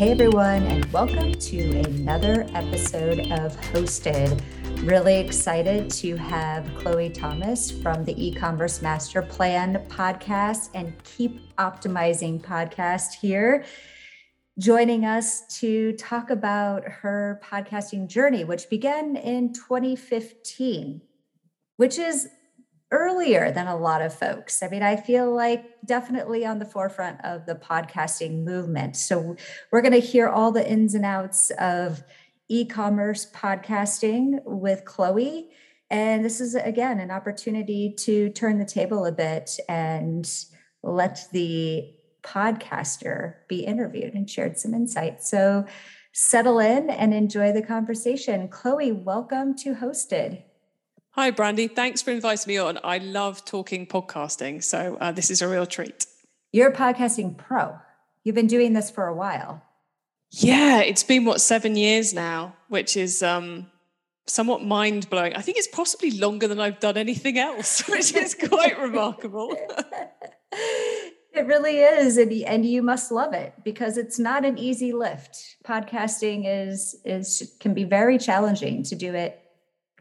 Hey everyone, and welcome to another episode of Hosted. Really excited to have Chloe Thomas from the e-commerce master plan podcast and keep optimizing podcast here joining us to talk about her podcasting journey which began in 2015 which is earlier than a lot of folks. I mean, I feel like definitely on the forefront of the podcasting movement. So we're going to hear all the ins and outs of e-commerce podcasting with Chloe. And this is again an opportunity to turn the table a bit and let the podcaster be interviewed and shared some insights. So settle in and enjoy the conversation. Chloe, welcome to Hosted. Hi, Brandy. Thanks for inviting me on. I love talking podcasting, so uh, this is a real treat. You're a podcasting pro. You've been doing this for a while. Yeah, it's been what seven years now, which is um, somewhat mind blowing. I think it's possibly longer than I've done anything else, which is quite remarkable. it really is, and, and you must love it because it's not an easy lift. Podcasting is is can be very challenging to do it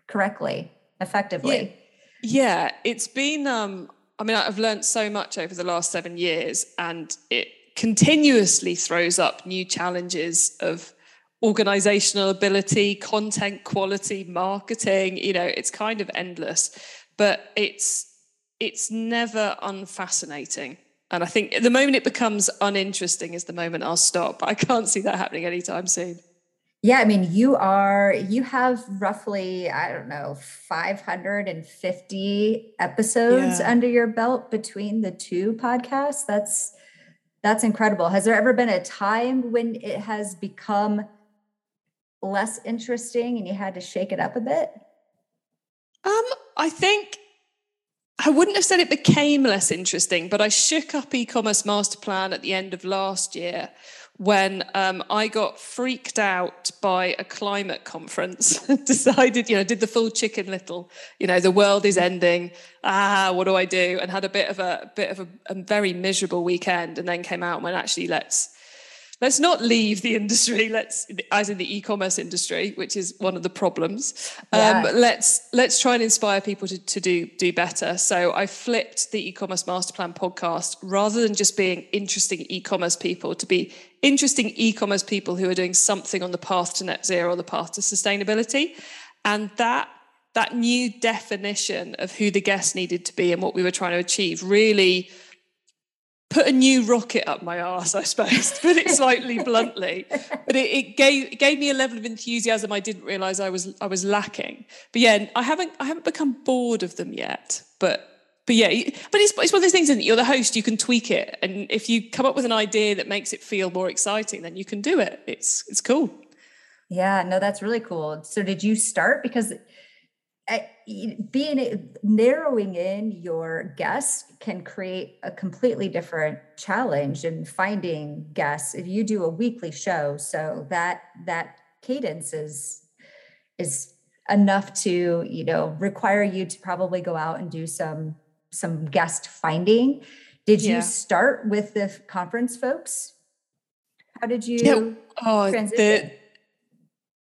correctly effectively. Yeah, yeah it's been um I mean I've learned so much over the last 7 years and it continuously throws up new challenges of organizational ability, content quality, marketing, you know, it's kind of endless, but it's it's never unfascinating. And I think the moment it becomes uninteresting is the moment I'll stop. I can't see that happening anytime soon. Yeah, I mean, you are, you have roughly, I don't know, 550 episodes yeah. under your belt between the two podcasts. That's, that's incredible. Has there ever been a time when it has become less interesting and you had to shake it up a bit? Um, I think I wouldn't have said it became less interesting, but I shook up e-commerce master plan at the end of last year when um, I got freaked out by a climate conference, decided, you know, did the full chicken little, you know, the world is ending. Ah, what do I do? And had a bit of a bit of a, a very miserable weekend, and then came out and went, actually, let's let's not leave the industry. Let's as in the e-commerce industry which is one of the problems. Yeah. um, let's let's try and inspire people to, to do do better. So i flipped the e-commerce master plan podcast rather than just being interesting e-commerce people to be interesting e-commerce people who are doing something on the path to net zero or the path to sustainability. And that that new definition of who the guest needed to be and what we were trying to achieve really put a new rocket up my arse, I suppose, to put it slightly bluntly. But it, it, gave it gave me a level of enthusiasm I didn't realise I was I was lacking. But yeah, I haven't I haven't become bored of them yet. But but yeah, but it's, it's one of those things, isn't it? You're the host, you can tweak it. And if you come up with an idea that makes it feel more exciting, then you can do it. It's it's cool. Yeah, no, that's really cool. So did you start because being narrowing in your guests can create a completely different challenge in finding guests if you do a weekly show so that that cadence is is enough to you know require you to probably go out and do some some guest finding did you start with the conference folks how did you yeah. oh, transition? The,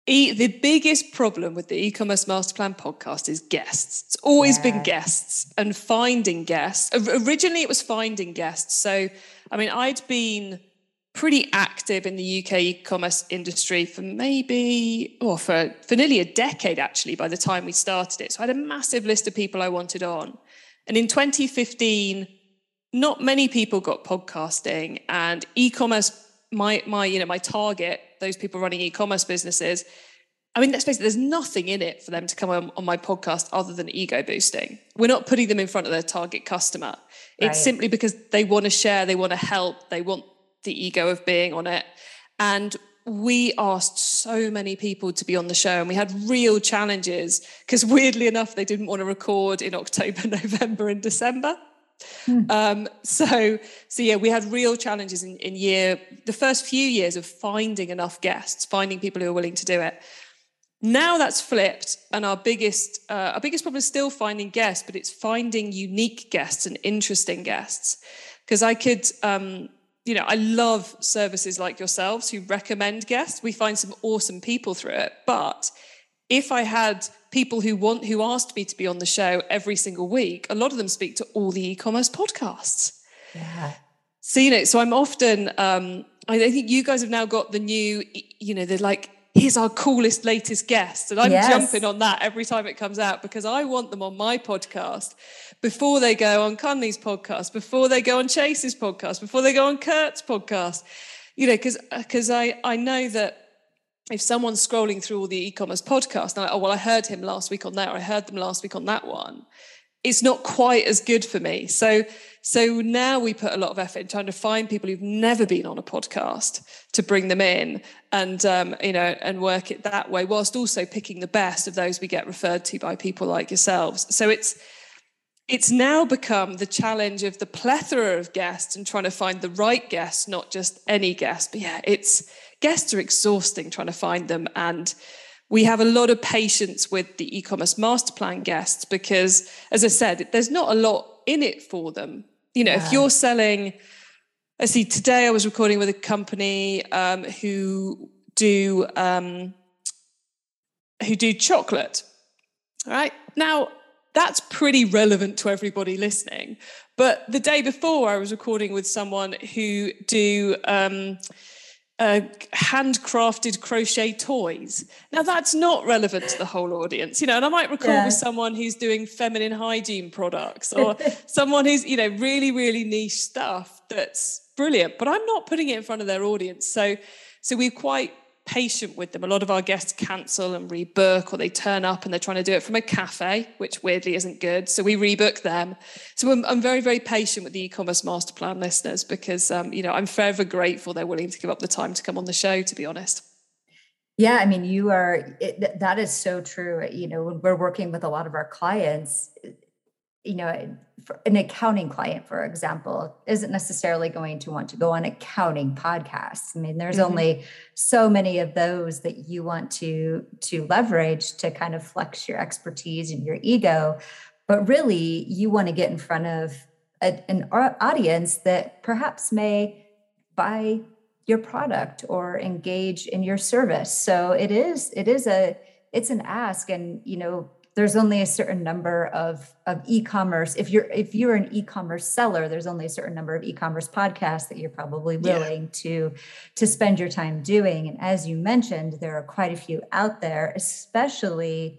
E- the biggest problem with the e-commerce master plan podcast is guests. It's always yeah. been guests and finding guests. Originally, it was finding guests. So, I mean, I'd been pretty active in the UK e-commerce industry for maybe, or for, for nearly a decade actually, by the time we started it. So I had a massive list of people I wanted on. And in 2015, not many people got podcasting and e-commerce my my you know my target those people running e-commerce businesses. I mean let's face it there's nothing in it for them to come on, on my podcast other than ego boosting. We're not putting them in front of their target customer. It's right. simply because they want to share they want to help they want the ego of being on it. And we asked so many people to be on the show and we had real challenges because weirdly enough they didn't want to record in october november and december Hmm. Um, so, so yeah, we had real challenges in, in year the first few years of finding enough guests, finding people who are willing to do it. Now that's flipped, and our biggest uh, our biggest problem is still finding guests, but it's finding unique guests and interesting guests. Because I could, um, you know, I love services like yourselves who recommend guests. We find some awesome people through it. But if I had people who want who asked me to be on the show every single week, a lot of them speak to all the e-commerce podcasts. Yeah. So you know, so I'm often um, I think you guys have now got the new, you know, they're like here's our coolest latest guest and i'm yes. jumping on that every time it comes out because i want them on my podcast before they go on Conley's podcast before they go on chase's podcast before they go on kurt's podcast you know because because i i know that if someone's scrolling through all the e-commerce podcasts and I, oh well i heard him last week on that or i heard them last week on that one it's not quite as good for me so so now we put a lot of effort in trying to find people who've never been on a podcast to bring them in and um, you know and work it that way, whilst also picking the best of those we get referred to by people like yourselves. So it's it's now become the challenge of the plethora of guests and trying to find the right guests, not just any guest. But yeah, it's guests are exhausting trying to find them and we have a lot of patience with the e-commerce master plan guests because as i said there's not a lot in it for them. You know, yeah. if you're selling, I see today I was recording with a company um, who do um, who do chocolate. All right. Now that's pretty relevant to everybody listening. But the day before, I was recording with someone who do um, uh, handcrafted crochet toys. Now that's not relevant to the whole audience, you know. And I might record yeah. with someone who's doing feminine hygiene products or someone who's, you know, really, really niche stuff that's brilliant. But I'm not putting it in front of their audience. So, so we're quite patient with them. A lot of our guests cancel and rebook, or they turn up and they're trying to do it from a cafe, which weirdly isn't good. So we rebook them. So I'm, I'm very, very patient with the e-commerce master plan listeners because um, you know I'm forever grateful they're willing to give up the time to come on the show. To be honest. Yeah, I mean, you are. It, that is so true. You know, when we're working with a lot of our clients, you know, an accounting client, for example, isn't necessarily going to want to go on accounting podcasts. I mean, there's mm-hmm. only so many of those that you want to to leverage to kind of flex your expertise and your ego. But really, you want to get in front of a, an audience that perhaps may buy your product or engage in your service. So it is it is a it's an ask, and you know there's only a certain number of of e-commerce if you're if you're an e-commerce seller there's only a certain number of e-commerce podcasts that you're probably willing yeah. to to spend your time doing and as you mentioned there are quite a few out there especially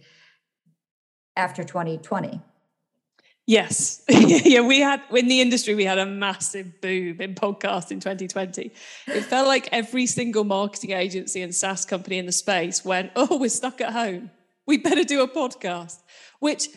after 2020 Yes. yeah, we had in the industry we had a massive boom in podcast in 2020. It felt like every single marketing agency and SaaS company in the space went, "Oh, we're stuck at home we better do a podcast, which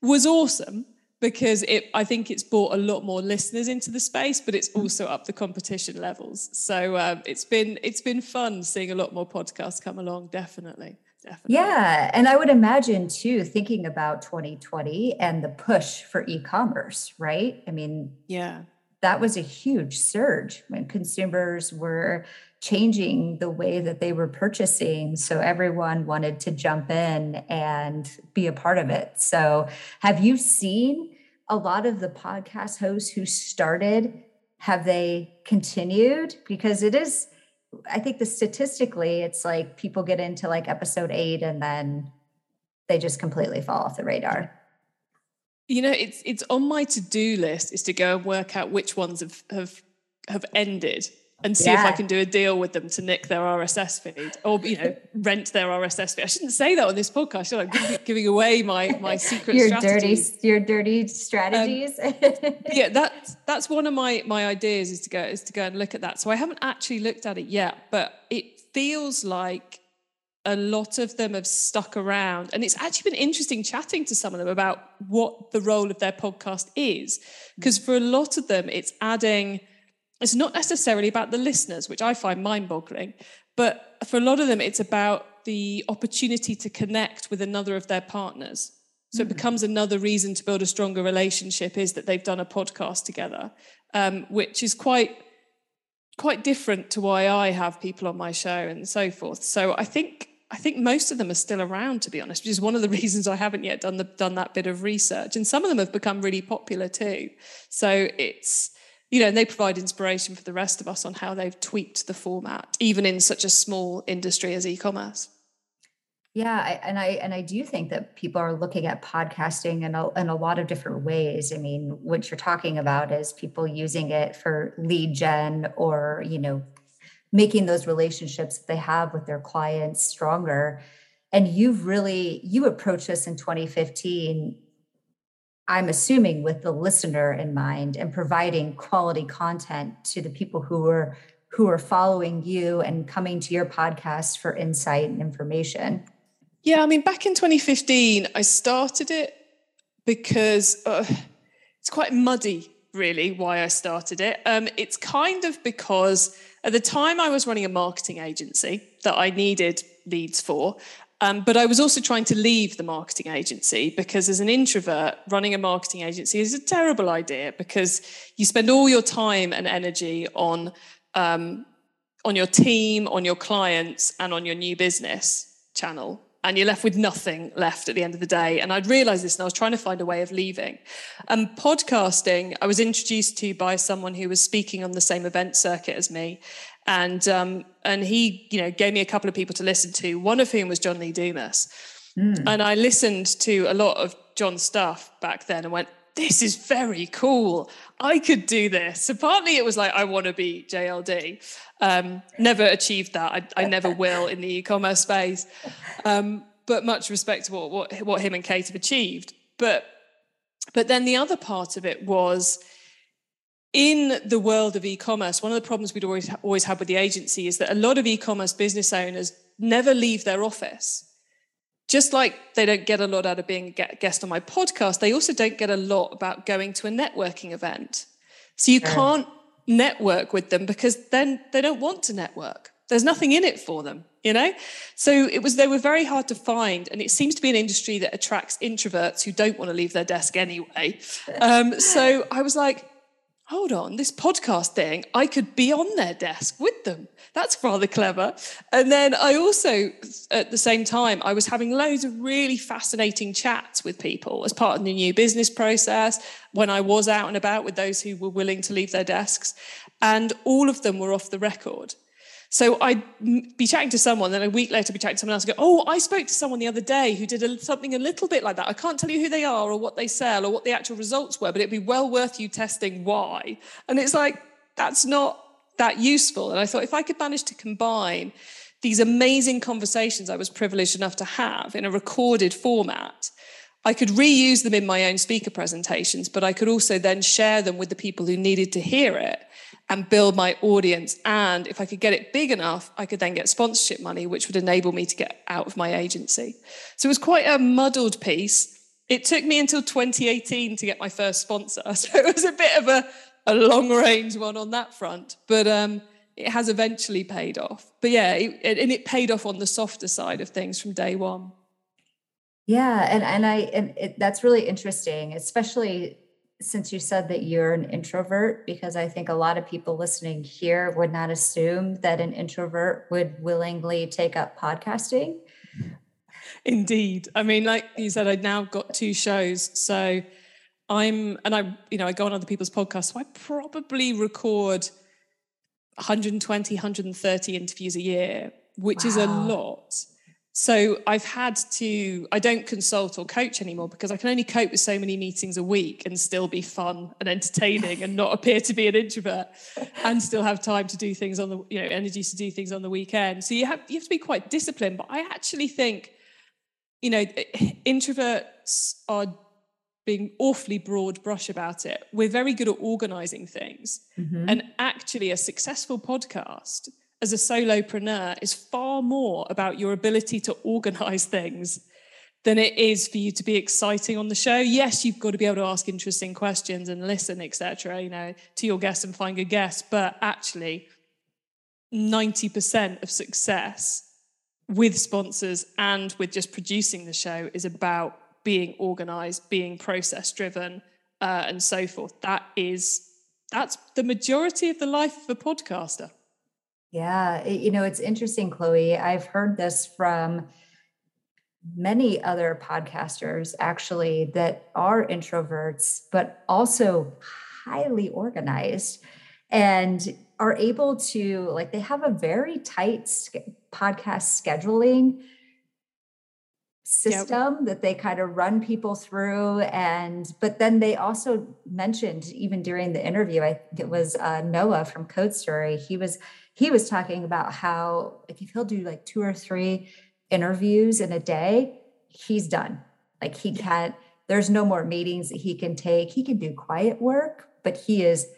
was awesome because it I think it's brought a lot more listeners into the space, but it's also up the competition levels. So um, it's been it's been fun seeing a lot more podcasts come along. Definitely. Definitely. Yeah. And I would imagine too, thinking about 2020 and the push for e commerce, right? I mean, yeah, that was a huge surge when consumers were changing the way that they were purchasing. So everyone wanted to jump in and be a part of it. So, have you seen a lot of the podcast hosts who started? Have they continued? Because it is, I think, the statistically, it's like people get into like episode eight and then they just completely fall off the radar. You know, it's it's on my to-do list is to go and work out which ones have have have ended and see yeah. if I can do a deal with them to nick their RSS feed or you know rent their RSS feed. I shouldn't say that on this podcast. Should I? Giving, giving away my my secret your strategies. dirty your dirty strategies. Um, yeah, that's that's one of my my ideas is to go is to go and look at that. So I haven't actually looked at it yet, but it feels like a lot of them have stuck around and it's actually been interesting chatting to some of them about what the role of their podcast is because for a lot of them it's adding it's not necessarily about the listeners, which I find mind boggling, but for a lot of them, it's about the opportunity to connect with another of their partners. So mm-hmm. it becomes another reason to build a stronger relationship is that they've done a podcast together, um, which is quite quite different to why I have people on my show and so forth. So I think I think most of them are still around, to be honest, which is one of the reasons I haven't yet done the done that bit of research. And some of them have become really popular too. So it's you know, and they provide inspiration for the rest of us on how they've tweaked the format, even in such a small industry as e-commerce. Yeah, I, and I and I do think that people are looking at podcasting in a, in a lot of different ways. I mean, what you're talking about is people using it for lead gen or you know making those relationships that they have with their clients stronger. And you've really you approached this in 2015 I'm assuming with the listener in mind and providing quality content to the people who are who are following you and coming to your podcast for insight and information. Yeah, I mean, back in 2015, I started it because uh, it's quite muddy, really, why I started it. Um, it's kind of because at the time I was running a marketing agency that I needed leads for, um, but I was also trying to leave the marketing agency because, as an introvert, running a marketing agency is a terrible idea because you spend all your time and energy on um, on your team, on your clients, and on your new business channel. And you're left with nothing left at the end of the day. And I'd realized this and I was trying to find a way of leaving. And um, podcasting, I was introduced to by someone who was speaking on the same event circuit as me and um, and he you know gave me a couple of people to listen to one of whom was john lee dumas. Mm. and i listened to a lot of john's stuff back then and went this is very cool. I could do this. So partly it was like i want to be jld um, never achieved that. I, I, never will in the e-commerce space. Um, but much respect to what, what what him and kate have achieved. But but then the other part of it was in the world of e-commerce, one of the problems we'd always always had with the agency is that a lot of e-commerce business owners never leave their office. Just like they don't get a lot out of being a guest on my podcast, they also don't get a lot about going to a networking event. So you can't network with them because then they don't want to network. There's nothing in it for them, you know? So it was they were very hard to find. And it seems to be an industry that attracts introverts who don't want to leave their desk anyway. Um, so I was like, hold on, this podcast thing, I could be on their desk with them. That's rather clever. And then I also, at the same time, I was having loads of really fascinating chats with people as part of the new business process when I was out and about with those who were willing to leave their desks. And all of them were off the record. So I'd be chatting to someone, then a week later, I'd be chatting to someone else and go, Oh, I spoke to someone the other day who did a, something a little bit like that. I can't tell you who they are or what they sell or what the actual results were, but it'd be well worth you testing why. And it's like, that's not that useful. And I thought if I could manage to combine these amazing conversations I was privileged enough to have in a recorded format, I could reuse them in my own speaker presentations, but I could also then share them with the people who needed to hear it and build my audience. And if I could get it big enough, I could then get sponsorship money, which would enable me to get out of my agency. So it was quite a muddled piece. It took me until 2018 to get my first sponsor. So it was a bit of a, a long range one on that front. But um, it has eventually paid off. But yeah, it, and it paid off on the softer side of things from day one. Yeah, and and I and it, that's really interesting, especially since you said that you're an introvert, because I think a lot of people listening here would not assume that an introvert would willingly take up podcasting. Indeed. I mean, like you said, I've now got two shows. So I'm, and I, you know, I go on other people's podcasts. So I probably record 120, 130 interviews a year, which wow. is a lot. So I've had to, I don't consult or coach anymore because I can only cope with so many meetings a week and still be fun and entertaining and not appear to be an introvert and still have time to do things on the, you know, energy to do things on the weekend. So you have, you have to be quite disciplined. But I actually think, you know, introverts are being awfully broad brush about it. We're very good at organizing things. Mm-hmm. And actually, a successful podcast as a solopreneur is far more about your ability to organize things than it is for you to be exciting on the show. Yes, you've got to be able to ask interesting questions and listen, etc., you know, to your guests and find good guests, but actually 90% of success with sponsors and with just producing the show is about being organized, being process driven, uh, and so forth. That is that's the majority of the life of a podcaster. Yeah, it, you know, it's interesting, Chloe. I've heard this from many other podcasters actually that are introverts, but also highly organized and are able to like they have a very tight podcast scheduling system yep. that they kind of run people through and but then they also mentioned even during the interview i think it was uh, noah from code story he was he was talking about how like if he'll do like two or three interviews in a day he's done. Like he can't there's no more meetings that he can take. He can do quiet work but he is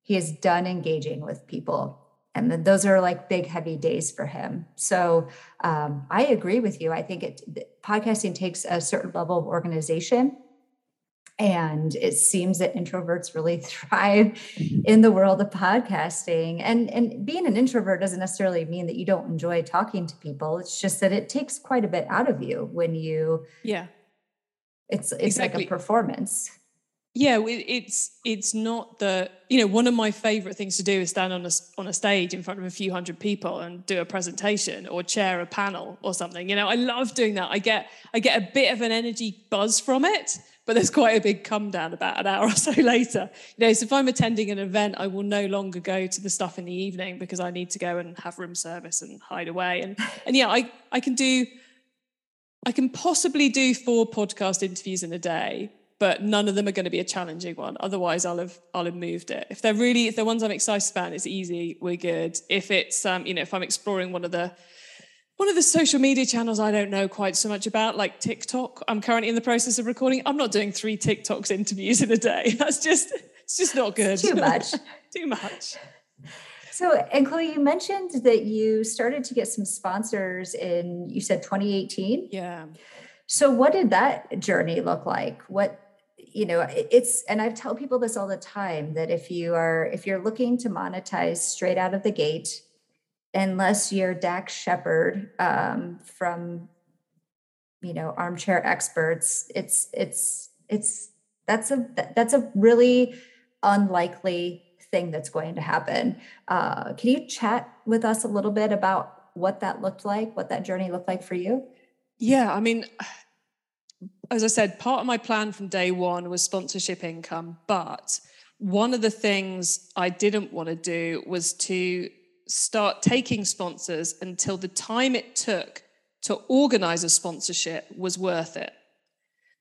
he is done engaging with people. And then those are like big heavy days for him. So um, i agree with you. I think it podcasting takes a certain level of organization and it seems that introverts really thrive mm-hmm. in the world of podcasting and and being an introvert doesn't necessarily mean that you don't enjoy talking to people it's just that it takes quite a bit out of you when you yeah it's it's exactly. like a performance yeah, it's it's not the you know one of my favorite things to do is stand on a on a stage in front of a few hundred people and do a presentation or chair a panel or something. You know, I love doing that. I get I get a bit of an energy buzz from it, but there's quite a big come down about an hour or so later. You know, so if I'm attending an event, I will no longer go to the stuff in the evening because I need to go and have room service and hide away. And and yeah, I I can do I can possibly do four podcast interviews in a day but none of them are going to be a challenging one. Otherwise, I'll have I'll have moved it. If they're really if they're ones I'm excited about, it's easy. We're good. If it's um, you know if I'm exploring one of the one of the social media channels I don't know quite so much about, like TikTok. I'm currently in the process of recording. I'm not doing three TikToks interviews in a day. That's just it's just not good. Too much. Too much. So, and Chloe, you mentioned that you started to get some sponsors in, you said 2018. Yeah. So, what did that journey look like? What you know it's and i tell people this all the time that if you are if you're looking to monetize straight out of the gate unless you're dax shepard um, from you know armchair experts it's it's it's that's a that's a really unlikely thing that's going to happen uh, can you chat with us a little bit about what that looked like what that journey looked like for you yeah i mean as I said, part of my plan from day one was sponsorship income. But one of the things I didn't want to do was to start taking sponsors until the time it took to organize a sponsorship was worth it.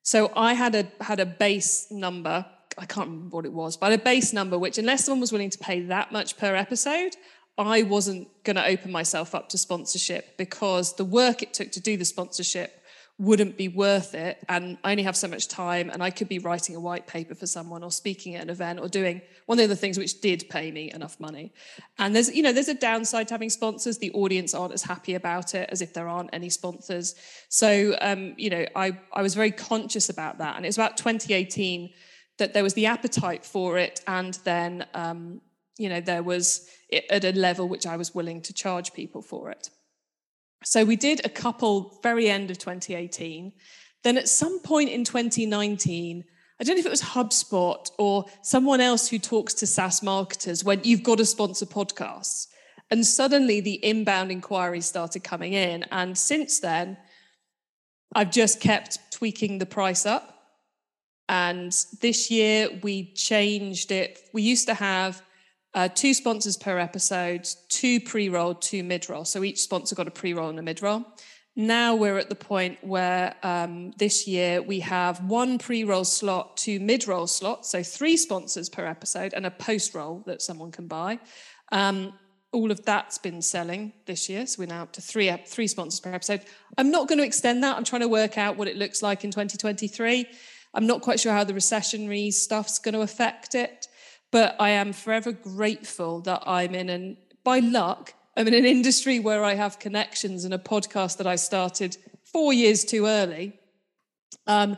So I had a had a base number. I can't remember what it was, but a base number which, unless someone was willing to pay that much per episode, I wasn't going to open myself up to sponsorship because the work it took to do the sponsorship wouldn't be worth it and i only have so much time and i could be writing a white paper for someone or speaking at an event or doing one of the things which did pay me enough money. And there's you know there's a downside to having sponsors. The audience aren't as happy about it as if there aren't any sponsors. So um, you know i i was very conscious about that and it was about 2018 that there was the appetite for it and then um, you know there was it at a level which i was willing to charge people for it so we did a couple very end of 2018. Then at some point in 2019, I don't know if it was HubSpot or someone else who talks to SaaS marketers when you've got to sponsor podcasts. And suddenly the inbound inquiries started coming in. And since then, I've just kept tweaking the price up. And this year we changed it. We used to have uh, two sponsors per episode, two pre-roll, two mid-roll. So each sponsor got a pre-roll and a mid-roll. Now we're at the point where um, this year we have one pre-roll slot, two mid-roll slots, so three sponsors per episode, and a post-roll that someone can buy. Um, all of that's been selling this year, so we're now up to three three sponsors per episode. I'm not going to extend that. I'm trying to work out what it looks like in 2023. I'm not quite sure how the recessionary stuff's going to affect it. But I am forever grateful that I'm in an, by luck, I'm in an industry where I have connections and a podcast that I started four years too early, um,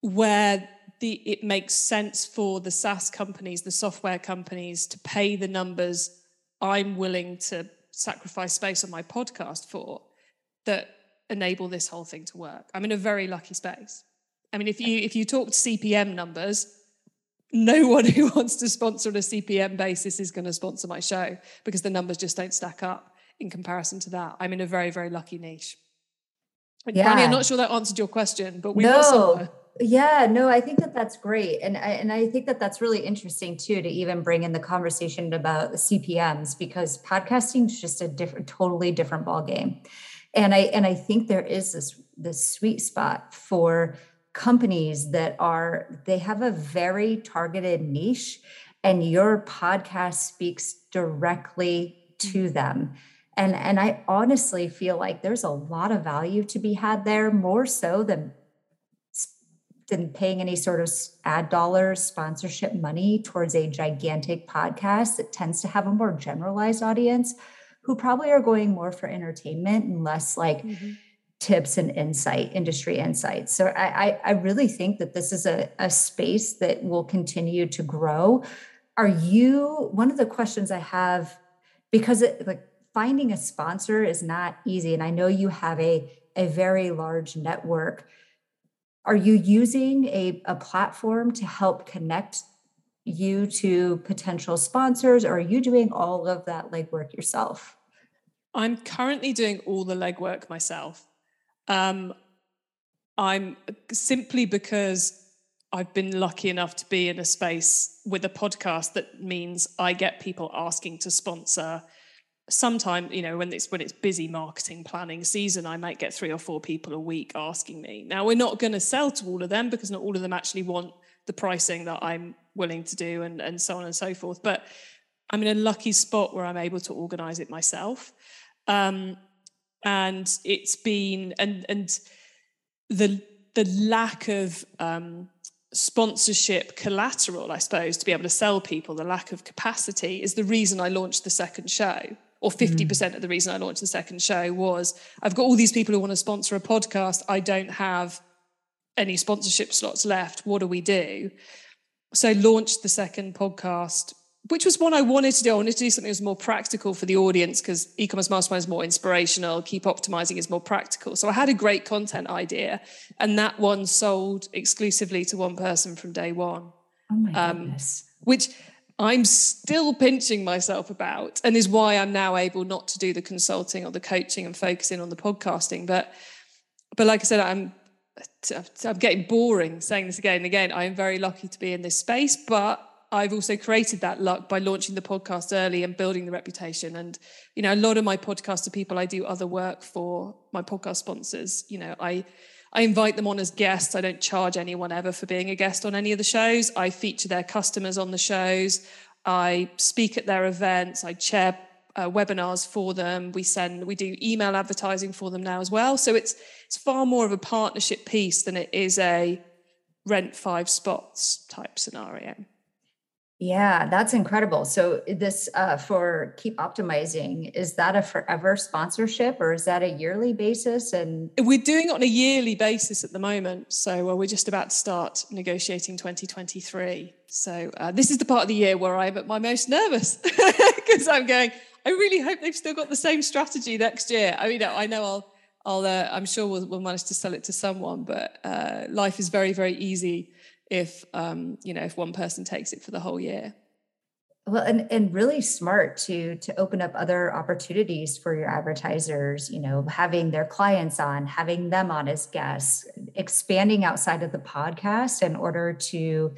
where the, it makes sense for the SaaS companies, the software companies to pay the numbers I'm willing to sacrifice space on my podcast for that enable this whole thing to work. I'm in a very lucky space. I mean, if you if you talk to CPM numbers, no one who wants to sponsor on a CPM basis is going to sponsor my show because the numbers just don't stack up in comparison to that. I'm in a very, very lucky niche. Yeah. I'm not sure that answered your question, but we no, yeah, no, I think that that's great, and I, and I think that that's really interesting too to even bring in the conversation about the CPMS because podcasting is just a different, totally different ball game, and I and I think there is this this sweet spot for companies that are they have a very targeted niche, and your podcast speaks directly to mm-hmm. them. And, and I honestly feel like there's a lot of value to be had there, more so than than paying any sort of ad dollars, sponsorship money towards a gigantic podcast that tends to have a more generalized audience who probably are going more for entertainment and less like mm-hmm. Tips and insight, industry insights. So I, I, really think that this is a, a space that will continue to grow. Are you one of the questions I have because it like finding a sponsor is not easy. And I know you have a, a very large network are you using a, a platform to help connect you to potential sponsors or are you doing all of that legwork yourself i'm currently doing all the legwork myself um, i'm simply because i've been lucky enough to be in a space with a podcast that means i get people asking to sponsor. Sometimes you know when it's when it's busy marketing planning season i might get three or four people a week asking me. Now we're not going to sell to all of them because not all of them actually want the pricing that i'm willing to do and and so on and so forth but i'm in a lucky spot where i'm able to organize it myself. Um, and it's been and and the the lack of um, sponsorship collateral, I suppose, to be able to sell people, the lack of capacity is the reason I launched the second show or 50% mm. of the reason I launched the second show was I've got all these people who want to sponsor a podcast. I don't have any sponsorship slots left. What do we do? So launched the second podcast, which was one I wanted to do. I wanted to do something that was more practical for the audience because e-commerce mastermind is more inspirational. Keep optimizing is more practical. So I had a great content idea, and that one sold exclusively to one person from day one. Oh my um, goodness! Which I'm still pinching myself about, and is why I'm now able not to do the consulting or the coaching and focusing on the podcasting. But, but like I said, I'm I'm getting boring saying this again and again. I am very lucky to be in this space, but I've also created that luck by launching the podcast early and building the reputation. And you know, a lot of my podcasts are people I do other work for, my podcast sponsors. You know, I I invite them on as guests. I don't charge anyone ever for being a guest on any of the shows. I feature their customers on the shows. I speak at their events. I chair uh, webinars for them. We send, we do email advertising for them now as well. So it's it's far more of a partnership piece than it is a rent five spots type scenario. Yeah, that's incredible. So this uh, for keep optimizing is that a forever sponsorship or is that a yearly basis? And we're doing it on a yearly basis at the moment. So uh, we're just about to start negotiating 2023. So uh, this is the part of the year where I'm at my most nervous because I'm going. I really hope they've still got the same strategy next year. I mean, I know I'll, I'll, uh, I'm sure we'll, we'll manage to sell it to someone, but uh, life is very, very easy if um, you know if one person takes it for the whole year. Well and, and really smart to to open up other opportunities for your advertisers you know having their clients on having them on as guests expanding outside of the podcast in order to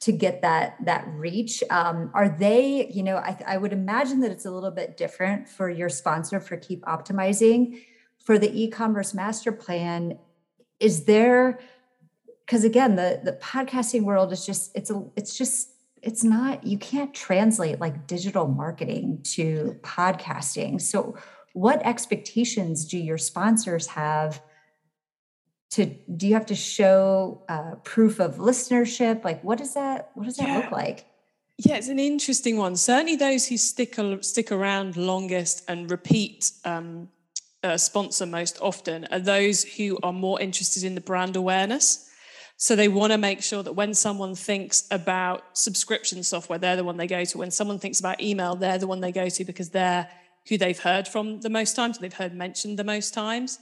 to get that that reach. Um, are they you know I, I would imagine that it's a little bit different for your sponsor for keep optimizing. For the e-commerce master plan is there because again the the podcasting world is just it's a it's just it's not you can't translate like digital marketing to podcasting. So what expectations do your sponsors have to do you have to show uh, proof of listenership? Like what does that what does that yeah. look like? Yeah it's an interesting one. Certainly those who stick stick around longest and repeat um, uh, sponsor most often are those who are more interested in the brand awareness so they want to make sure that when someone thinks about subscription software, they're the one they go to. When someone thinks about email, they're the one they go to because they're who they've heard from the most times, they've heard mentioned the most times.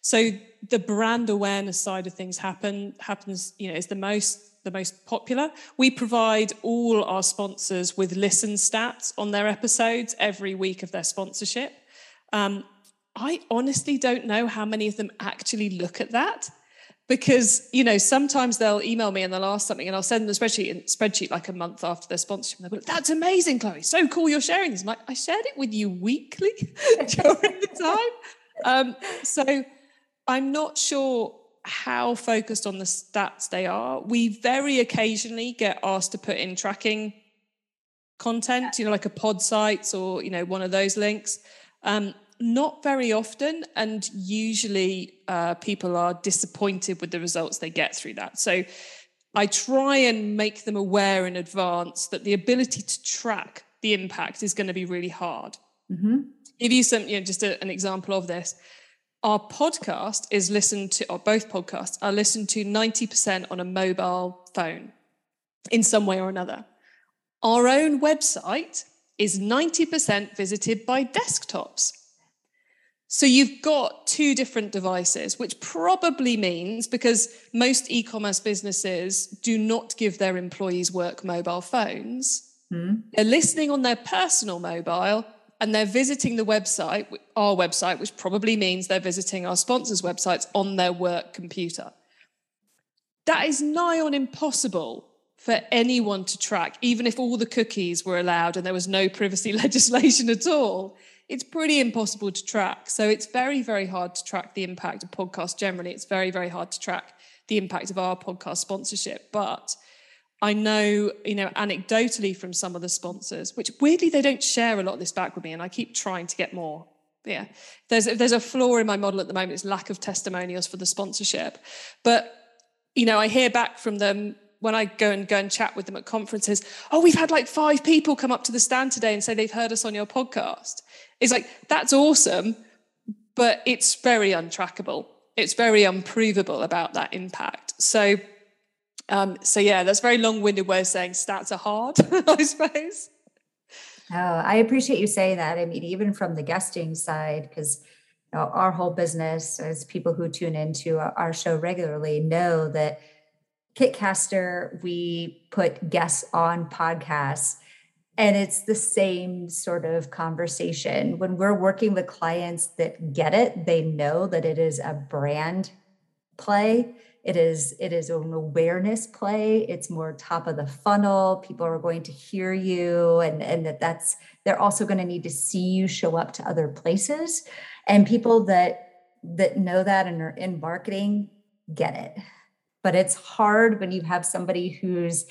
So the brand awareness side of things happen happens, you know, is the most the most popular. We provide all our sponsors with listen stats on their episodes every week of their sponsorship. Um, I honestly don't know how many of them actually look at that because you know sometimes they'll email me and they'll ask something and I'll send them a spreadsheet and spreadsheet like a month after their sponsorship. And they'll be like, "That's amazing, Chloe! So cool you're sharing this." I'm like, "I shared it with you weekly during the time." Um, so I'm not sure how focused on the stats they are. We very occasionally get asked to put in tracking content, you know, like a Podsights or you know one of those links. Um, not very often, and usually uh, people are disappointed with the results they get through that. So I try and make them aware in advance that the ability to track the impact is going to be really hard. Mm-hmm. Give you some, you know, just a, an example of this. Our podcast is listened to, or both podcasts are listened to 90% on a mobile phone in some way or another. Our own website is 90% visited by desktops. So you've got two different devices, which probably means because most e commerce businesses do not give their employees work mobile phones, mm. they're listening on their personal mobile and they're visiting the website, our website, which probably means they're visiting our sponsors' websites on their work computer. That is nigh on impossible for anyone to track, even if all the cookies were allowed and there was no privacy legislation at all it's pretty impossible to track. So it's very, very hard to track the impact of podcasts generally. It's very, very hard to track the impact of our podcast sponsorship. But I know, you know, anecdotally from some of the sponsors, which weirdly they don't share a lot of this back with me, and I keep trying to get more. Yeah, there's there's a flaw in my model at the moment. It's lack of testimonials for the sponsorship, but you know, I hear back from them when I go and go and chat with them at conferences. Oh, we've had like five people come up to the stand today and say they've heard us on your podcast. It's like, that's awesome, but it's very untrackable. It's very unprovable about that impact. So, um, so yeah, that's very long-winded way of saying stats are hard, I suppose. Oh, I appreciate you saying that. I mean, even from the guesting side, because you know, our whole business, as people who tune into our show regularly know that Kitcaster, we put guests on podcasts and it's the same sort of conversation. When we're working with clients that get it, they know that it is a brand play. It is it is an awareness play. It's more top of the funnel. People are going to hear you, and and that that's they're also going to need to see you show up to other places. And people that that know that and are in marketing get it. But it's hard when you have somebody who's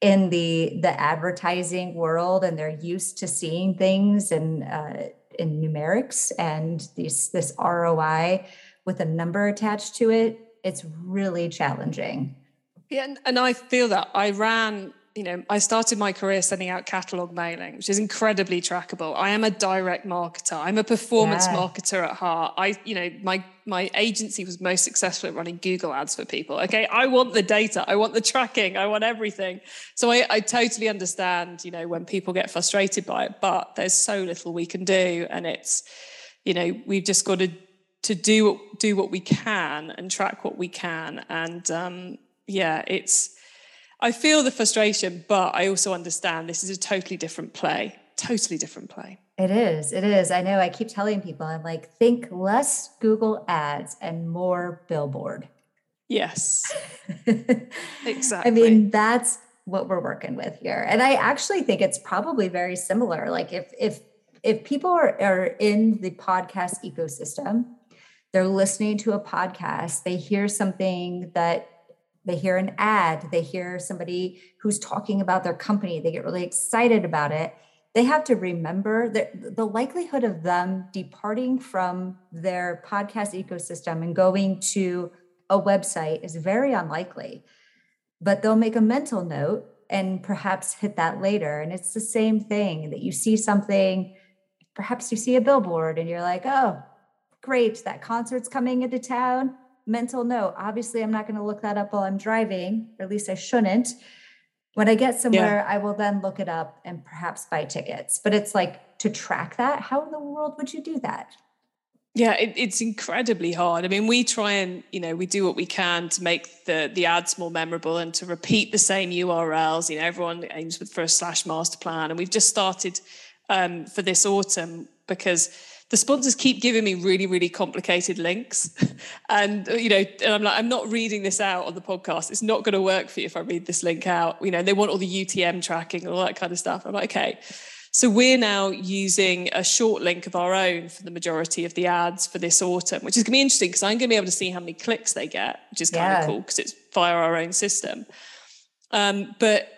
in the the advertising world and they're used to seeing things and uh, in numerics and these this ROI with a number attached to it, it's really challenging. Yeah, and, and I feel that I ran you know, I started my career sending out catalog mailing, which is incredibly trackable. I am a direct marketer. I'm a performance yeah. marketer at heart. I, you know, my my agency was most successful at running Google ads for people. Okay, I want the data, I want the tracking, I want everything. So I, I totally understand, you know, when people get frustrated by it, but there's so little we can do, and it's, you know, we've just got to to do do what we can and track what we can, and um, yeah, it's I feel the frustration, but I also understand this is a totally different play. Totally different play. It is. It is. I know I keep telling people, I'm like, think less Google ads and more billboard. Yes. exactly. I mean, that's what we're working with here. And I actually think it's probably very similar. Like if if if people are, are in the podcast ecosystem, they're listening to a podcast, they hear something that they hear an ad, they hear somebody who's talking about their company, they get really excited about it. They have to remember that the likelihood of them departing from their podcast ecosystem and going to a website is very unlikely. But they'll make a mental note and perhaps hit that later. And it's the same thing that you see something, perhaps you see a billboard and you're like, oh, great, that concert's coming into town mental note. Obviously, I'm not going to look that up while I'm driving, or at least I shouldn't. When I get somewhere, yeah. I will then look it up and perhaps buy tickets. But it's like to track that, how in the world would you do that? Yeah, it, it's incredibly hard. I mean, we try and you know we do what we can to make the the ads more memorable and to repeat the same URLs. You know, everyone aims for a slash master plan, and we've just started um, for this autumn because the sponsors keep giving me really really complicated links. And you know and i'm like i'm not reading this out on the podcast. It's not going to work for you if i read this link out. You know they want all the utm tracking and all that kind of stuff. I'm like okay. So we're now using a short link of our own for the majority of the ads for this autumn which is going to be interesting because i'm going to be able to see how many clicks they get which is kind yeah. of cool because it's via our own system. Um, but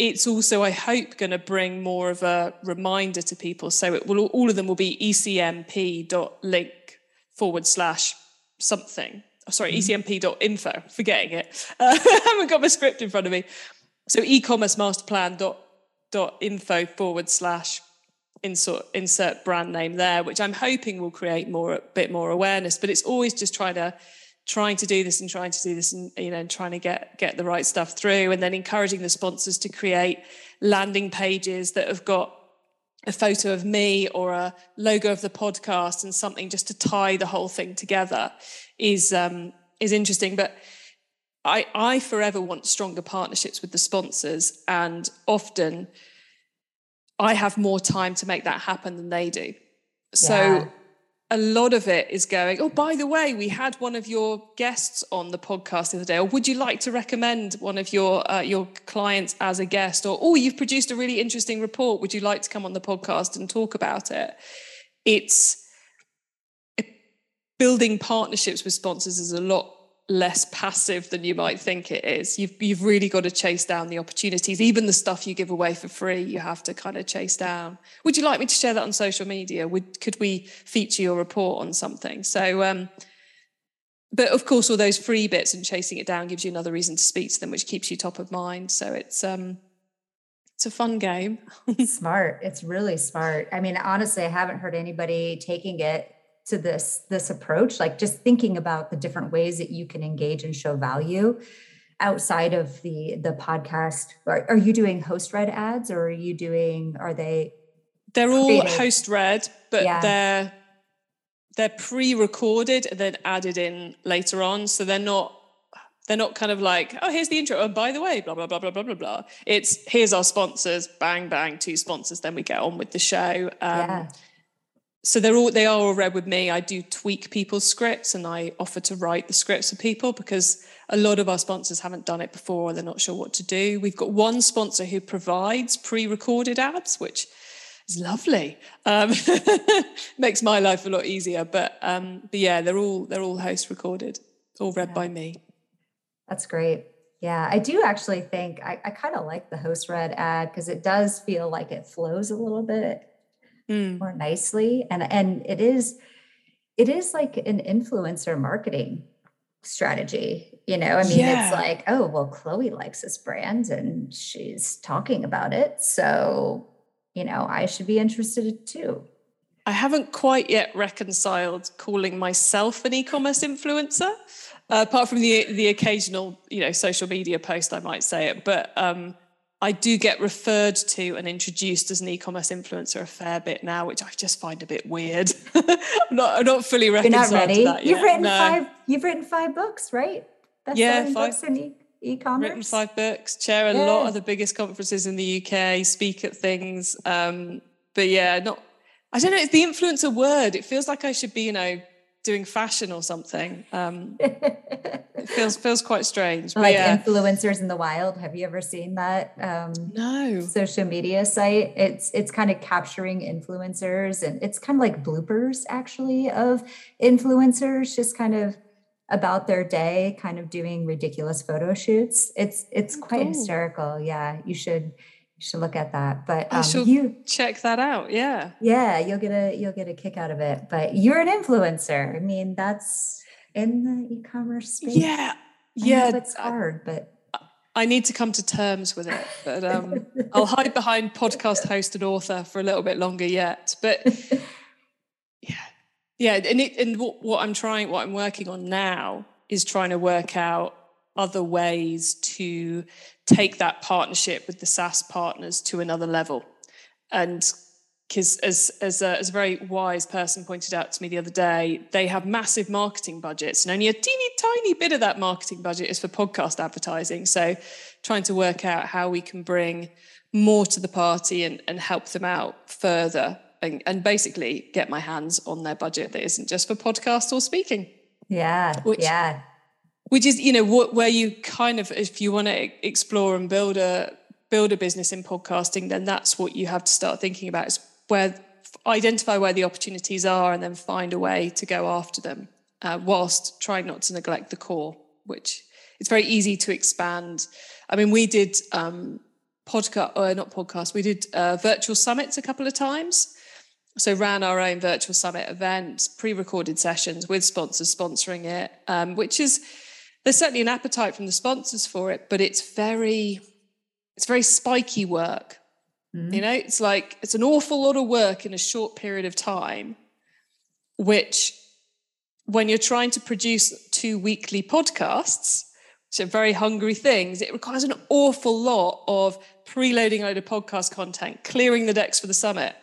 it's also, I hope, going to bring more of a reminder to people. So it will all of them will be ecmp.link forward slash something. Oh, sorry, mm-hmm. ecmp.info. Forgetting it. Uh, I haven't got my script in front of me. So e-commerce masterplan dot dot info forward slash insert insert brand name there, which I'm hoping will create more a bit more awareness. But it's always just trying to trying to do this and trying to do this and you know and trying to get get the right stuff through and then encouraging the sponsors to create landing pages that have got a photo of me or a logo of the podcast and something just to tie the whole thing together is um, is interesting but I, I forever want stronger partnerships with the sponsors and often I have more time to make that happen than they do. So yeah a lot of it is going, oh, by the way, we had one of your guests on the podcast the other day, or would you like to recommend one of your uh, your clients as a guest? Or, oh, you've produced a really interesting report. Would you like to come on the podcast and talk about it? It's building partnerships with sponsors is a lot less passive than you might think it is. You've you've really got to chase down the opportunities. Even the stuff you give away for free, you have to kind of chase down. Would you like me to share that on social media? Would could we feature your report on something? So um, but of course all those free bits and chasing it down gives you another reason to speak to them, which keeps you top of mind. So it's um it's a fun game. smart. It's really smart. I mean, honestly, I haven't heard anybody taking it to this this approach like just thinking about the different ways that you can engage and show value outside of the the podcast. Are, are you doing host read ads or are you doing are they they're all host read but yeah. they're they're pre-recorded and then added in later on. So they're not they're not kind of like oh here's the intro. Oh by the way blah blah blah blah blah blah blah. It's here's our sponsors. Bang bang two sponsors then we get on with the show. Um, yeah so they're all they are all read with me. I do tweak people's scripts and I offer to write the scripts for people because a lot of our sponsors haven't done it before. They're not sure what to do. We've got one sponsor who provides pre-recorded ads, which is lovely. Um, makes my life a lot easier. But um, but yeah, they're all they're all host recorded, all read yeah. by me. That's great. Yeah, I do actually think I, I kind of like the host read ad because it does feel like it flows a little bit mm. more nicely and and it is it is like an influencer marketing strategy you know i mean yeah. it's like oh well chloe likes this brand and she's talking about it so you know i should be interested too i haven't quite yet reconciled calling myself an e-commerce influencer uh, apart from the the occasional you know social media post i might say it but um I do get referred to and introduced as an e-commerce influencer a fair bit now, which I just find a bit weird. I'm not, I'm not fully reconciled You're not ready. You've yet. written no. five. You've written five books, right? Best yeah, five books in e- e-commerce. Written five books. Chair a yeah. lot of the biggest conferences in the UK. Speak at things. Um, but yeah, not. I don't know. It's the influencer word. It feels like I should be, you know, doing fashion or something. Um, it feels feels quite strange. Like yeah. influencers in the wild. Have you ever seen that? Um, no. Social media site. It's it's kind of capturing influencers, and it's kind of like bloopers actually of influencers, just kind of about their day, kind of doing ridiculous photo shoots. It's it's oh, quite cool. hysterical. Yeah, you should you should look at that. But um, I should you check that out. Yeah. Yeah, you'll get a you'll get a kick out of it. But you're an influencer. I mean, that's in the e-commerce space. Yeah. yeah. It's hard, but I need to come to terms with it. But um, I'll hide behind podcast host and author for a little bit longer yet. But yeah. Yeah. And it and what, what I'm trying, what I'm working on now is trying to work out other ways to take that partnership with the SaaS partners to another level. And because as as a, as a very wise person pointed out to me the other day, they have massive marketing budgets, and only a teeny tiny bit of that marketing budget is for podcast advertising. So, trying to work out how we can bring more to the party and, and help them out further and, and basically get my hands on their budget that isn't just for podcast or speaking. Yeah. Which, yeah. Which is, you know, what where you kind of, if you want to explore and build a build a business in podcasting, then that's what you have to start thinking about is where identify where the opportunities are and then find a way to go after them uh, whilst trying not to neglect the core, which it's very easy to expand. I mean, we did um, podcast, or not podcast, we did uh, virtual summits a couple of times. So ran our own virtual summit event, pre-recorded sessions with sponsors sponsoring it, um, which is there's certainly an appetite from the sponsors for it, but it's very it's very spiky work. Mm-hmm. You know, it's like it's an awful lot of work in a short period of time, which when you're trying to produce two weekly podcasts, which are very hungry things, it requires an awful lot of preloading a load of podcast content, clearing the decks for the summit,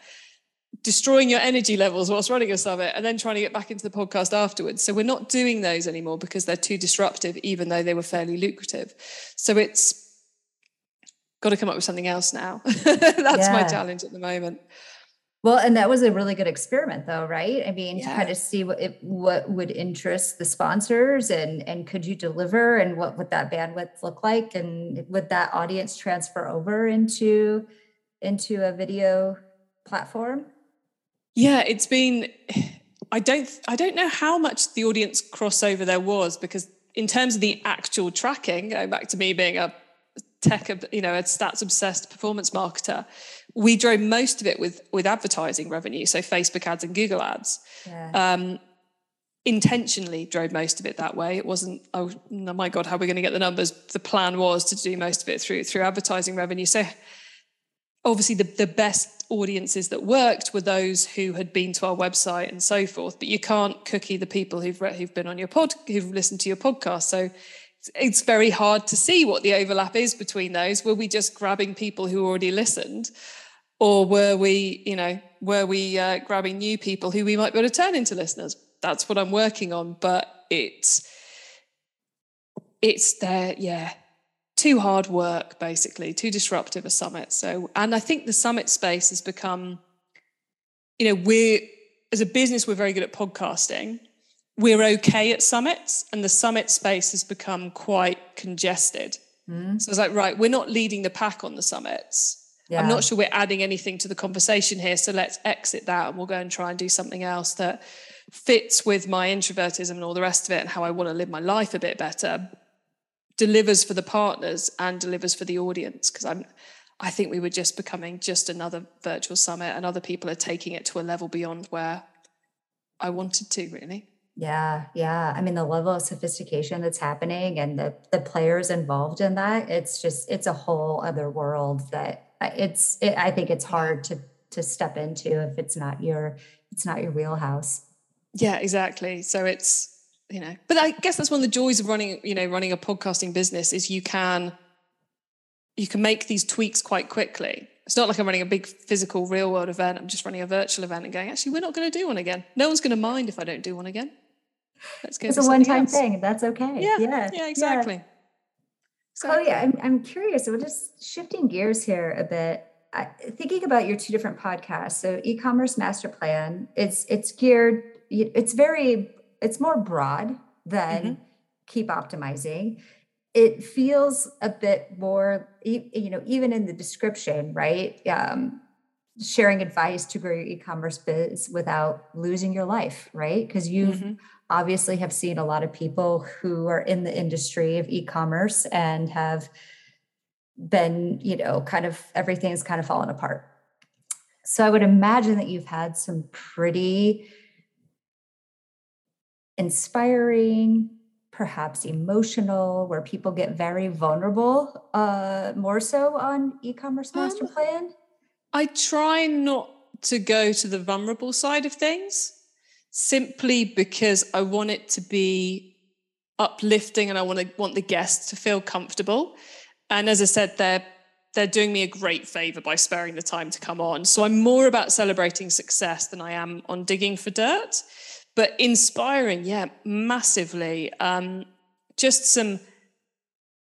destroying your energy levels whilst running a summit, and then trying to get back into the podcast afterwards. So we're not doing those anymore because they're too disruptive, even though they were fairly lucrative. So it's got to come up with something else now. That's yeah. my challenge at the moment. Well, and that was a really good experiment, though, right? I mean, yeah. to kind of see what it, what would interest the sponsors, and and could you deliver, and what would that bandwidth look like, and would that audience transfer over into into a video platform? Yeah, it's been. I don't. I don't know how much the audience crossover there was because in terms of the actual tracking, going back to me being a tech, you know, a stats obsessed performance marketer, we drove most of it with with advertising revenue, so Facebook ads and Google ads. Yeah. Um, intentionally drove most of it that way. It wasn't, oh, oh my God, how are we going to get the numbers? The plan was to do most of it through through advertising revenue. So obviously the, the best audiences that worked were those who had been to our website and so forth. But you can't cookie the people who've who've been on your pod, who've listened to your podcast. So it's very hard to see what the overlap is between those. Were we just grabbing people who already listened? Or were we, you know, were we uh, grabbing new people who we might be able to turn into listeners? That's what I'm working on. But it's, it's there, yeah, too hard work, basically, too disruptive a summit. So, and I think the summit space has become, you know, we're, as a business, we're very good at podcasting we're okay at summits and the summit space has become quite congested. Mm. So it's like, right, we're not leading the pack on the summits. Yeah. I'm not sure we're adding anything to the conversation here. So let's exit that and we'll go and try and do something else that fits with my introvertism and all the rest of it and how I want to live my life a bit better, delivers for the partners and delivers for the audience. Because I'm I think we were just becoming just another virtual summit and other people are taking it to a level beyond where I wanted to really. Yeah, yeah. I mean, the level of sophistication that's happening and the the players involved in that, it's just it's a whole other world that it's it, I think it's hard to to step into if it's not your it's not your wheelhouse. Yeah, exactly. So it's you know, but I guess that's one of the joys of running, you know, running a podcasting business is you can you can make these tweaks quite quickly. It's not like I'm running a big physical real world event. I'm just running a virtual event and going, actually, we're not going to do one again. No one's going to mind if I don't do one again. Let's go. It's a one-time else. thing. That's okay. Yeah, yeah, yeah exactly. Yeah. So, oh yeah, I'm I'm curious. We're just shifting gears here a bit. I, thinking about your two different podcasts. So e-commerce master plan. It's it's geared. It's very. It's more broad than mm-hmm. keep optimizing. It feels a bit more. You know, even in the description, right? Um, sharing advice to grow your e-commerce biz without losing your life, right? Because you've mm-hmm obviously have seen a lot of people who are in the industry of e-commerce and have been, you know, kind of everything's kind of fallen apart. So I would imagine that you've had some pretty inspiring, perhaps emotional, where people get very vulnerable, uh, more so on e-commerce master um, plan. I try not to go to the vulnerable side of things simply because I want it to be uplifting and I want to want the guests to feel comfortable. And as I said, they're they're doing me a great favor by sparing the time to come on. So I'm more about celebrating success than I am on digging for dirt. But inspiring, yeah, massively. Um, just some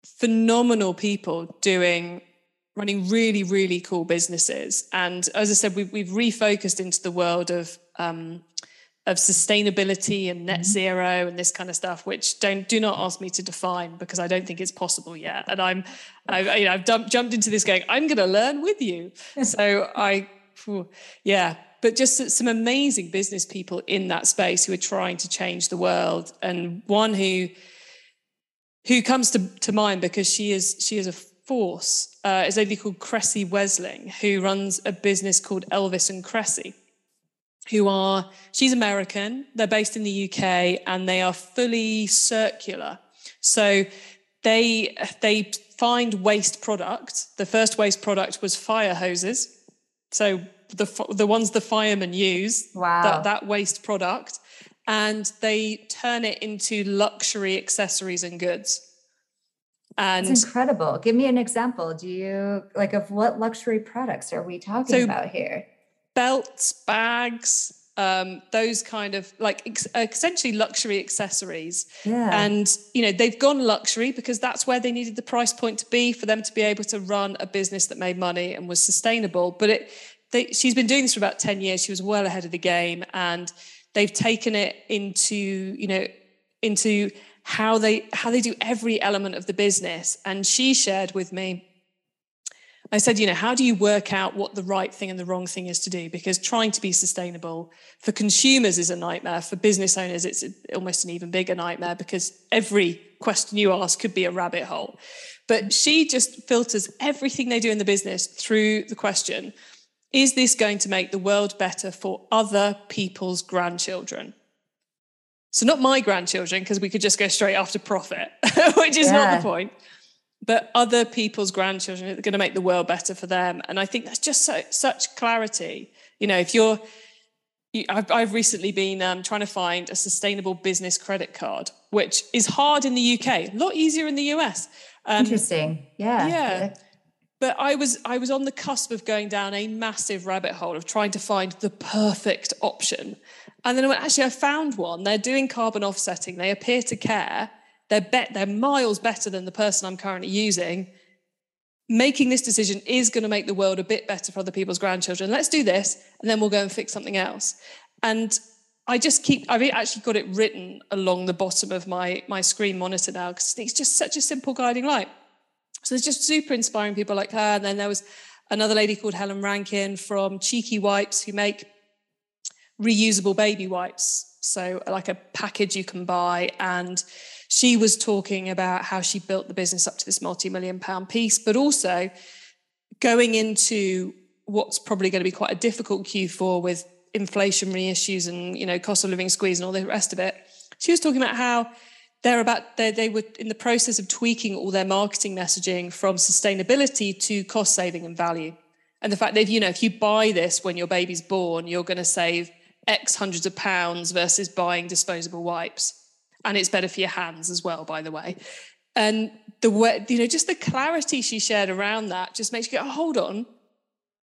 phenomenal people doing running really, really cool businesses. And as I said, we've, we've refocused into the world of um, of sustainability and net mm-hmm. zero and this kind of stuff, which don't do not ask me to define because I don't think it's possible yet. And I'm, I, you know, I've dumped, jumped into this going, I'm going to learn with you. so I, yeah, but just some amazing business people in that space who are trying to change the world, and one who who comes to, to mind because she is she is a force uh, is a lady called Kresse Wesling, who runs a business called Elvis and Kresse who are, she's American, they're based in the UK, and they are fully circular. So they, they find waste product. The first waste product was fire hoses. So the, the ones the firemen use, wow. that, that waste product, and they turn it into luxury accessories and goods. And it's incredible. Give me an example. Do you like of what luxury products are we talking so about here? belts, bags, um, those kind of like ex- essentially luxury accessories. Yeah. And, you know, they've gone luxury because that's where they needed the price point to be for them to be able to run a business that made money and was sustainable. But it, they, she's been doing this for about 10 years. She was well ahead of the game and they've taken it into, you know, into how they how they do every element of the business. And she shared with me I said, you know, how do you work out what the right thing and the wrong thing is to do? Because trying to be sustainable for consumers is a nightmare. For business owners, it's almost an even bigger nightmare because every question you ask could be a rabbit hole. But she just filters everything they do in the business through the question Is this going to make the world better for other people's grandchildren? So, not my grandchildren, because we could just go straight after profit, which is yeah. not the point but other people's grandchildren are going to make the world better for them. And I think that's just so, such clarity. You know, if you're, you, I've, I've, recently been um, trying to find a sustainable business credit card, which is hard in the UK, a lot easier in the US. Um, Interesting. Yeah. Yeah. But I was I was on the cusp of going down a massive rabbit hole of trying to find the perfect option. And then I went, actually, I found one. They're doing carbon offsetting. They appear to care they're, be- they're miles better than the person I'm currently using. Making this decision is going to make the world a bit better for other people's grandchildren. Let's do this, and then we'll go and fix something else. And I just keep, I've actually got it written along the bottom of my, my screen monitor now because it's just such a simple guiding light. So there's just super inspiring people like her. And then there was another lady called Helen Rankin from Cheeky Wipes who make reusable baby wipes. So, like a package you can buy. And she was talking about how she built the business up to this multi-million pound piece, but also going into what's probably going to be quite a difficult Q4 with inflationary issues and you know cost of living squeeze and all the rest of it. She was talking about how they're about they, they were in the process of tweaking all their marketing messaging from sustainability to cost saving and value. And the fact that you know if you buy this when your baby's born, you're going to save X hundreds of pounds versus buying disposable wipes and it's better for your hands as well, by the way. And the way, you know, just the clarity she shared around that just makes you go, oh, hold on.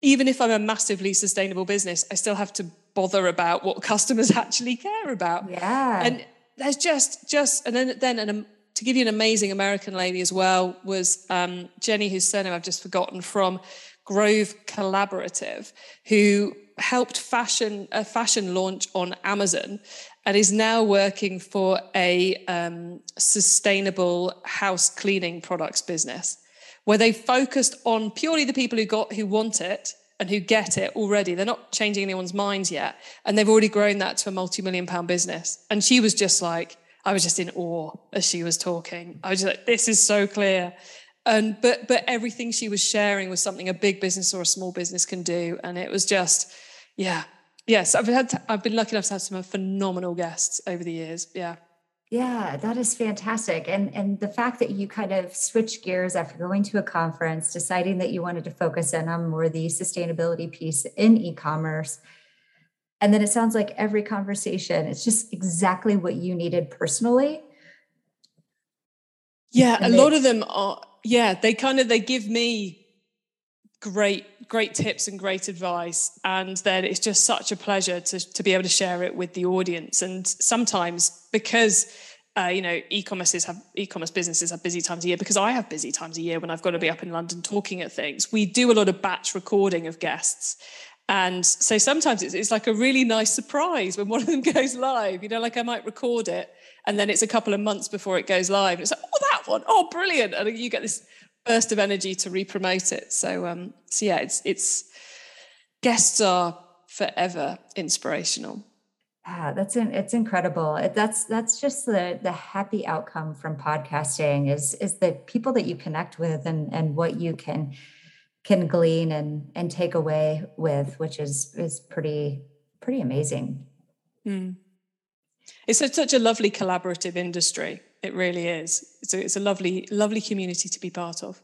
Even if I'm a massively sustainable business, I still have to bother about what customers actually care about. Yeah. And there's just, just, and then, then, and um, to give you an amazing American lady as well was um, Jenny, whose surname I've just forgotten from Grove Collaborative, who helped fashion a fashion launch on Amazon and is now working for a um, sustainable house cleaning products business where they focused on purely the people who got who want it and who get it already. They're not changing anyone's minds yet. And they've already grown that to a multi-million pound business. And she was just like, I was just in awe as she was talking. I was just like, this is so clear. And but but everything she was sharing was something a big business or a small business can do. And it was just, yeah, Yes, I've had I've been lucky enough to have some phenomenal guests over the years. Yeah. Yeah, that is fantastic. And and the fact that you kind of switched gears after going to a conference, deciding that you wanted to focus in on more the sustainability piece in e-commerce. And then it sounds like every conversation, it's just exactly what you needed personally. Yeah, and a lot of them are yeah, they kind of they give me great great tips and great advice and then it's just such a pleasure to, to be able to share it with the audience and sometimes because uh, you know, e-commerces have e-commerce businesses have busy times a year because I have busy times a year when I've got to be up in London talking at things. We do a lot of batch recording of guests. And so sometimes it's, it's like a really nice surprise when one of them goes live. You know, like I might record it and then it's a couple of months before it goes live. And it's like, oh, that one, oh, brilliant. And you get this burst of energy to re-promote it. So um, so yeah, it's it's guests are forever inspirational. Yeah, that's an, it's incredible. That's that's just the the happy outcome from podcasting is is the people that you connect with and and what you can can glean and and take away with, which is is pretty pretty amazing. Mm. It's a, such a lovely collaborative industry. It really is. It's a, it's a lovely lovely community to be part of.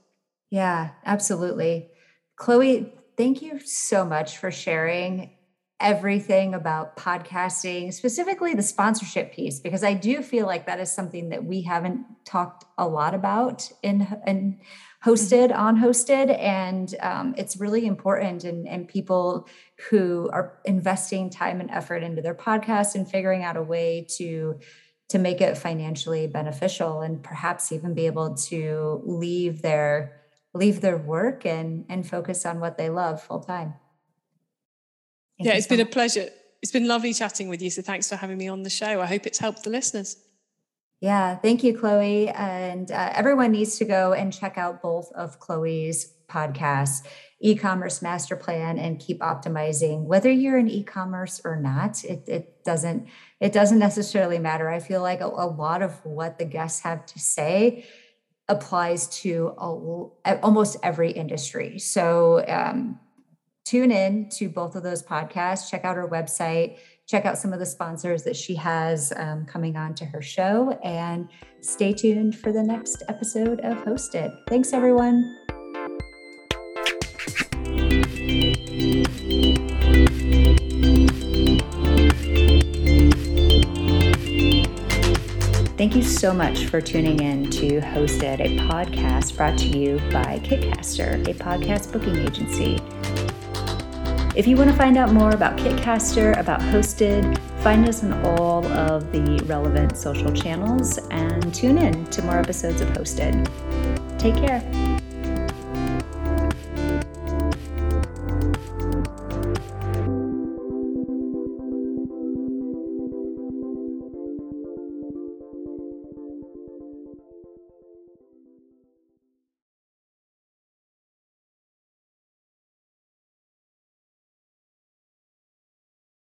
Yeah, absolutely. Chloe, thank you so much for sharing everything about podcasting, specifically the sponsorship piece, because I do feel like that is something that we haven't talked a lot about in in hosted mm-hmm. on hosted, and um, it's really important. And and people who are investing time and effort into their podcast and figuring out a way to to make it financially beneficial and perhaps even be able to leave their leave their work and and focus on what they love full time. Thank yeah, it's so been much. a pleasure. It's been lovely chatting with you. So thanks for having me on the show. I hope it's helped the listeners. Yeah, thank you, Chloe. And uh, everyone needs to go and check out both of Chloe's podcasts, e-commerce master plan and keep optimizing. Whether you're in e-commerce or not, it, it doesn't it doesn't necessarily matter. I feel like a, a lot of what the guests have to say applies to a, almost every industry. So um, tune in to both of those podcasts, check out our website, check out some of the sponsors that she has um, coming on to her show, and stay tuned for the next episode of Hosted. Thanks, everyone. Thank you so much for tuning in to Hosted, a podcast brought to you by Kitcaster, a podcast booking agency. If you want to find out more about Kitcaster, about Hosted, find us on all of the relevant social channels and tune in to more episodes of Hosted. Take care.